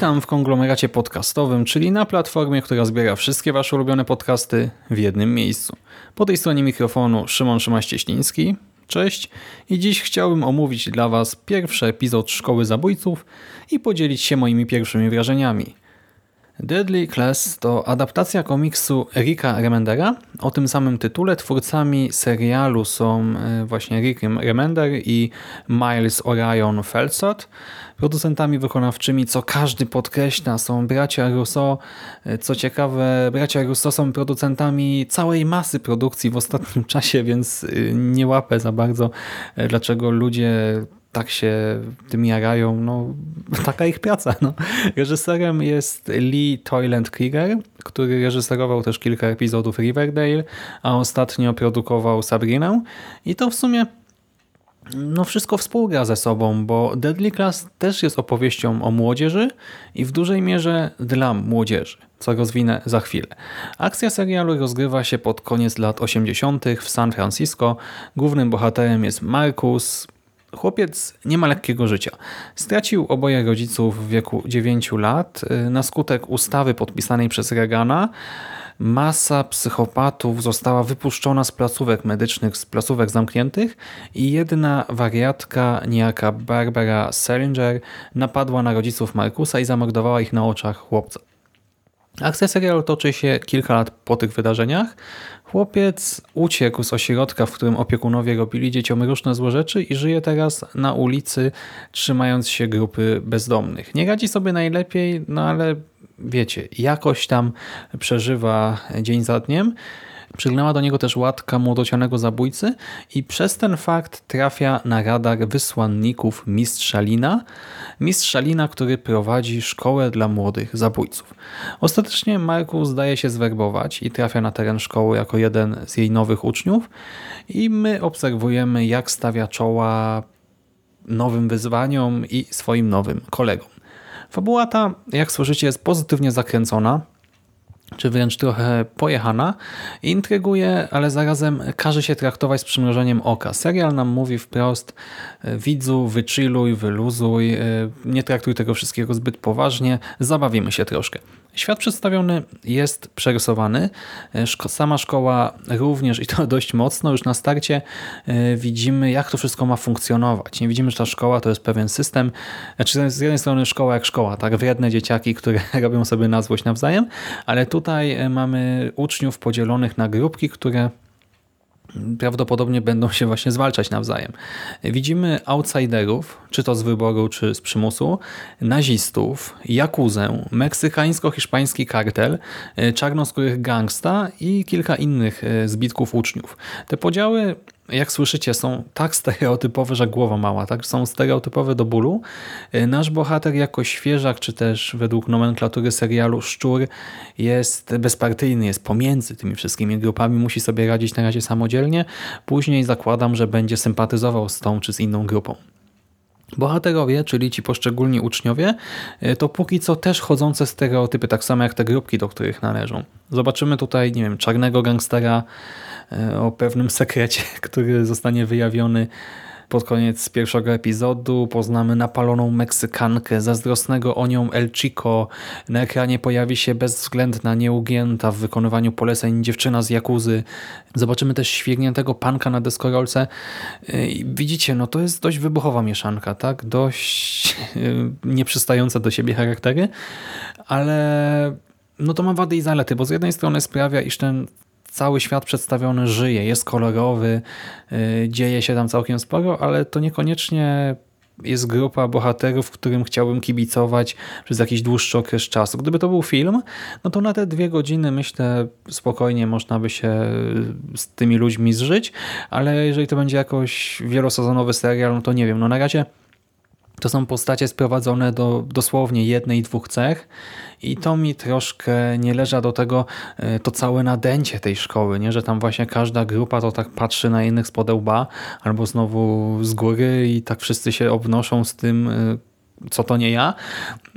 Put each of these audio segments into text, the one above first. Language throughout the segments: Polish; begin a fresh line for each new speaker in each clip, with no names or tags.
Witam w konglomeracie podcastowym, czyli na platformie, która zbiera wszystkie Wasze ulubione podcasty w jednym miejscu. Po tej stronie mikrofonu Szymon Szymaś-Cieśliński. Cześć i dziś chciałbym omówić dla Was pierwszy epizod Szkoły Zabójców i podzielić się moimi pierwszymi wrażeniami. Deadly Class to adaptacja komiksu Ricka Remendera. O tym samym tytule twórcami serialu są e, właśnie Rick Remender i Miles Orion Felsot. Producentami wykonawczymi, co każdy podkreśla, są bracia Russo. E, co ciekawe, bracia Russo są producentami całej masy produkcji w ostatnim czasie, więc e, nie łapę za bardzo, dlaczego ludzie tak się tym jarają, no taka ich praca. No. Reżyserem jest Lee Toyland Krieger, który reżyserował też kilka epizodów Riverdale, a ostatnio produkował Sabrinę i to w sumie no wszystko współgra ze sobą, bo Deadly Class też jest opowieścią o młodzieży i w dużej mierze dla młodzieży, co rozwinę za chwilę. Akcja serialu rozgrywa się pod koniec lat 80. w San Francisco. Głównym bohaterem jest Marcus, Chłopiec nie ma lekkiego życia. Stracił oboje rodziców w wieku 9 lat na skutek ustawy podpisanej przez Reagana. Masa psychopatów została wypuszczona z placówek medycznych, z placówek zamkniętych i jedna wariatka, niejaka Barbara Selinger, napadła na rodziców Markusa i zamordowała ich na oczach chłopca. Akcja serialu toczy się kilka lat po tych wydarzeniach. Chłopiec uciekł z ośrodka, w którym opiekunowie robili dzieciom różne złe rzeczy i żyje teraz na ulicy, trzymając się grupy bezdomnych. Nie radzi sobie najlepiej, no ale wiecie, jakoś tam przeżywa dzień za dniem. Przygnęła do niego też łatka młodocianego zabójcy i przez ten fakt trafia na radar wysłanników mistrza Lina. Mistrza Lina, który prowadzi szkołę dla młodych zabójców. Ostatecznie Marku zdaje się zwerbować i trafia na teren szkoły jako jeden z jej nowych uczniów i my obserwujemy jak stawia czoła nowym wyzwaniom i swoim nowym kolegom. Fabuła ta, jak słyszycie, jest pozytywnie zakręcona czy wręcz trochę pojechana. Intryguje, ale zarazem każe się traktować z przymrożeniem oka. Serial nam mówi wprost, e, widzu, wychilluj, wyluzuj, e, nie traktuj tego wszystkiego zbyt poważnie, zabawimy się troszkę. Świat przedstawiony jest przerysowany. E, sama szkoła również i to dość mocno. Już na starcie widzimy, jak to wszystko ma funkcjonować. Nie widzimy, że ta szkoła to jest pewien system. Znaczy z jednej strony szkoła jak szkoła, tak wredne dzieciaki, które robią sobie na złość nawzajem, ale tutaj e, mamy uczniów podzielonych na grupki, które prawdopodobnie będą się właśnie zwalczać nawzajem. Widzimy outsiderów, czy to z wyboru, czy z przymusu, nazistów, jakuzę, meksykańsko-hiszpański kartel, e, czarnoskórych gangsta i kilka innych e, zbitków uczniów. Te podziały jak słyszycie, są tak stereotypowe, że głowa mała, tak? Są stereotypowe do bólu. Y, nasz bohater jako świeżak, czy też według nomenklatury serialu Szczur jest bezpartyjny, jest pomiędzy tymi wszystkimi grupami, musi sobie radzić na razie samodzielnie. Później zakładam, że będzie sympatyzował z tą czy z inną grupą. Bohaterowie, czyli ci poszczególni uczniowie, y, to póki co też chodzące stereotypy, tak samo jak te grupki, do których należą. Zobaczymy tutaj, nie wiem, czarnego gangstera, E, o pewnym sekrecie, który zostanie wyjawiony pod koniec pierwszego epizodu. Poznamy napaloną Meksykankę, zazdrosnego o nią El Chico. Na ekranie pojawi się bezwzględna, nieugięta w wykonywaniu poleceń dziewczyna z Jakuzy. Zobaczymy też świrniętego panka na deskorolce. Widzicie, no to jest dość wybuchowa mieszanka, tak? Dość e, nieprzystające do siebie charaktery, ale no to ma wady i zalety, bo z jednej strony sprawia, iż ten cały świat przedstawiony żyje, jest kolorowy, y, dzieje się tam całkiem sporo, ale to niekoniecznie jest grupa bohaterów, którym chciałbym kibicować przez jakiś dłuższy okres czasu. Gdyby to był film, no to na te dwie godziny myślę spokojnie można by się z tymi ludźmi zżyć, ale jeżeli to będzie jakoś wielosezonowy serial, no to nie wiem, no na razie to są postacie sprowadzone do dosłownie jednej, dwóch cech i to mi troszkę nie leża do tego e, to całe nadęcie tej szkoły, nie? że tam właśnie każda grupa to tak patrzy na innych z podełba albo znowu z góry i tak wszyscy się obnoszą z tym, e, co to nie ja,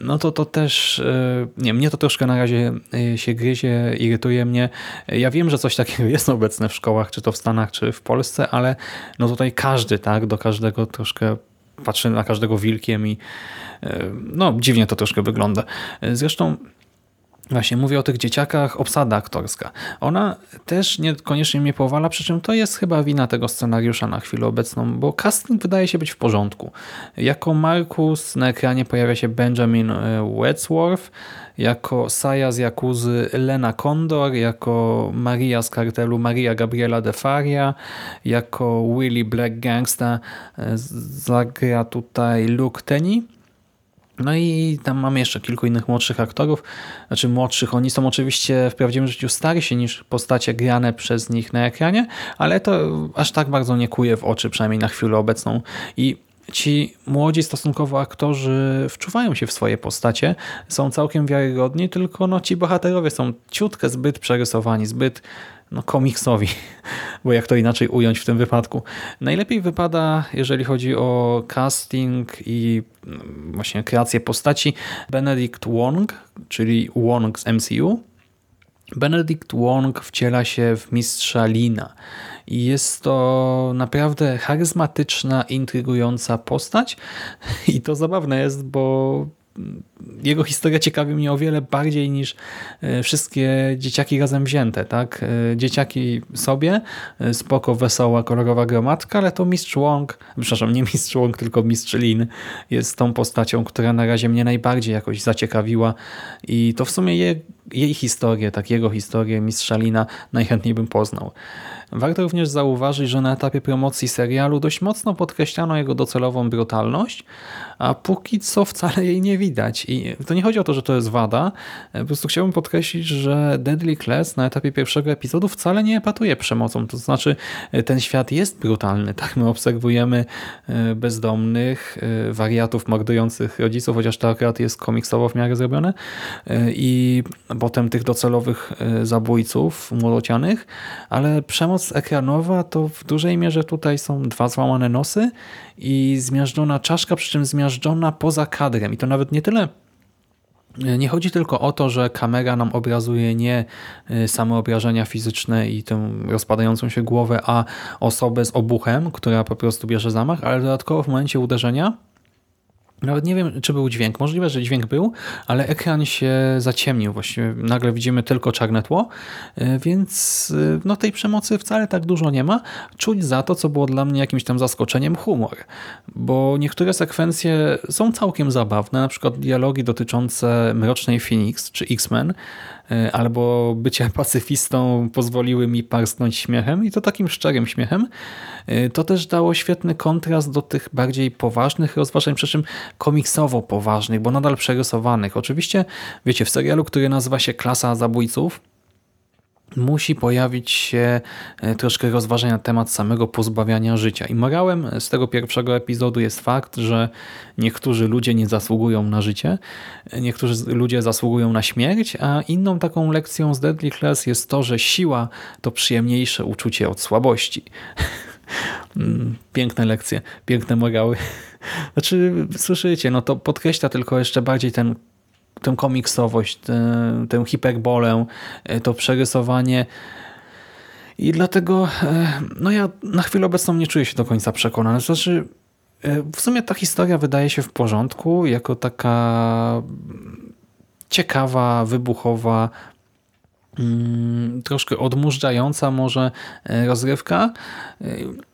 no to to też, e, nie, mnie to troszkę na razie się gryzie, irytuje mnie. Ja wiem, że coś takiego jest obecne w szkołach, czy to w Stanach, czy w Polsce, ale no tutaj każdy, tak, do każdego troszkę patrzy na każdego wilkiem i e, no dziwnie to troszkę wygląda. E, zresztą Właśnie mówię o tych dzieciakach, obsada aktorska. Ona też niekoniecznie mnie powala, przy czym to jest chyba wina tego scenariusza na chwilę obecną, bo casting wydaje się być w porządku. Jako Markus na ekranie pojawia się Benjamin e, Wetsworth, jako Saja z Jakuzy Lena Condor, jako Maria z kartelu Maria Gabriela de Faria, jako Willy Black Gangsta e, zagra tutaj Luke Tenney. No i tam mamy jeszcze kilku innych młodszych aktorów, znaczy młodszych, oni są oczywiście w prawdziwym życiu starsi niż postacie grane przez nich na ekranie, ale to aż tak bardzo nie kuje w oczy, przynajmniej na chwilę obecną. I ci młodzi stosunkowo aktorzy wczuwają się w swoje postacie, są całkiem wiarygodni, tylko no, ci bohaterowie są ciutkę zbyt przerysowani, zbyt no, komiksowi, bo jak to inaczej ująć w tym wypadku. Najlepiej wypada, jeżeli chodzi o casting i mm, właśnie kreację postaci, Benedict Wong, czyli Wong z MCU. Benedict Wong wciela się w mistrza Lina i jest to naprawdę charyzmatyczna, intrygująca postać i to zabawne jest, bo jego historia ciekawi mnie o wiele bardziej niż e, wszystkie dzieciaki razem wzięte. tak? E, dzieciaki sobie, e, spoko, wesoła, kolorowa gromadka, ale to Mistrz Wong, przepraszam, nie Mistrz Wong, tylko Mistrz Lin jest tą postacią, która na razie mnie najbardziej jakoś zaciekawiła i to w sumie je, jej historię, tak jego historię Mistrza Lina najchętniej bym poznał. Warto również zauważyć, że na etapie promocji serialu dość mocno podkreślano jego docelową brutalność, a póki co wcale jej nie widać. I to nie chodzi o to, że to jest wada, po prostu chciałbym podkreślić, że Deadly Class na etapie pierwszego epizodu wcale nie epatuje przemocą. To znaczy ten świat jest brutalny. Tak, my obserwujemy e, bezdomnych, e, wariatów mordujących rodziców, chociaż to akurat jest komiksowo w miarę zrobione e, i potem tych docelowych zabójców młodocianych, ale przemoc ekranowa to w dużej mierze tutaj są dwa złamane nosy i zmiażdżona czaszka, przy czym zmiażdżona poza kadrem. I to nawet nie tyle nie chodzi tylko o to, że kamera nam obrazuje nie y, same obrażenia fizyczne i tę rozpadającą się głowę, a osobę z obuchem, która po prostu bierze zamach, ale dodatkowo w momencie uderzenia nawet nie wiem, czy był dźwięk. Możliwe, że dźwięk był, ale ekran się zaciemnił. Właściwie nagle widzimy tylko czarne tło, e, więc e, no, tej przemocy wcale tak dużo nie ma. Czuć za to, co było dla mnie jakimś tam zaskoczeniem, humor. Bo niektóre sekwencje są całkiem zabawne, na przykład dialogi dotyczące Mrocznej Phoenix czy X-Men, albo bycie pacyfistą pozwoliły mi parsknąć śmiechem i to takim szczerym śmiechem. E, to też dało świetny kontrast do tych bardziej poważnych rozważań, przy czym komiksowo poważnych, bo nadal przerysowanych. Oczywiście, wiecie, w serialu, który nazywa się Klasa Zabójców, musi pojawić się e, troszkę rozważań na temat samego pozbawiania życia. I morałem z tego pierwszego epizodu jest fakt, że niektórzy ludzie nie zasługują na życie, niektórzy ludzie zasługują na śmierć, a inną taką lekcją z Deadly Class jest to, że siła to przyjemniejsze uczucie od słabości. Mm, piękne lekcje, piękne morały. Znaczy, słyszycie, no to podkreśla tylko jeszcze bardziej ten tę komiksowość, tę, tę hiperbolę, e, to przerysowanie. I dlatego e, no ja na chwilę obecną nie czuję się do końca przekonany. Znaczy, e, w sumie ta historia wydaje się w porządku, jako taka ciekawa, wybuchowa, mm, troszkę odmurzająca może rozrywka.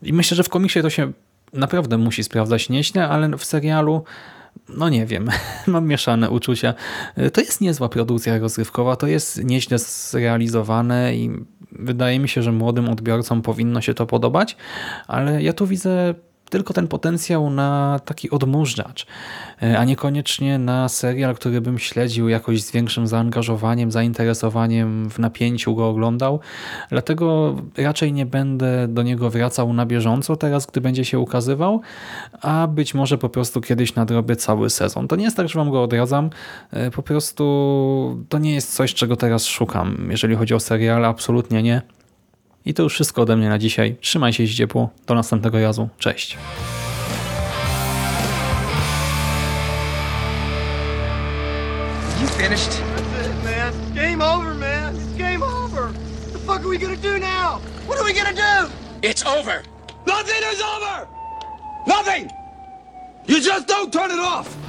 I myślę, że w komiksie to się naprawdę musi sprawdzać nieźle, ale w serialu no nie wiem, mam mieszane uczucia. To jest niezła produkcja rozrywkowa, to jest nieźle zrealizowane i wydaje mi się, że młodym odbiorcom powinno się to podobać, ale ja tu widzę tylko ten potencjał na taki odmurzacz, e, a niekoniecznie na serial, który bym śledził jakoś z większym zaangażowaniem, zainteresowaniem, w napięciu go oglądał. Dlatego raczej nie będę do niego wracał na bieżąco teraz, gdy będzie się ukazywał, a być może po prostu kiedyś nadrobię cały sezon. To nie jest tak, że wam go odradzam, e, po prostu to nie jest coś, czego teraz szukam. Jeżeli chodzi o serial, absolutnie nie. I to już wszystko ode mnie na dzisiaj. Trzymaj się ciepło. Do następnego razu. Cześć.
You finished?
That's it, man. Game over, man. It's game over. What the fuck are we gonna do now? What are we gonna do?
It's over.
Nothing is over! Nothing! You just don't turn it off!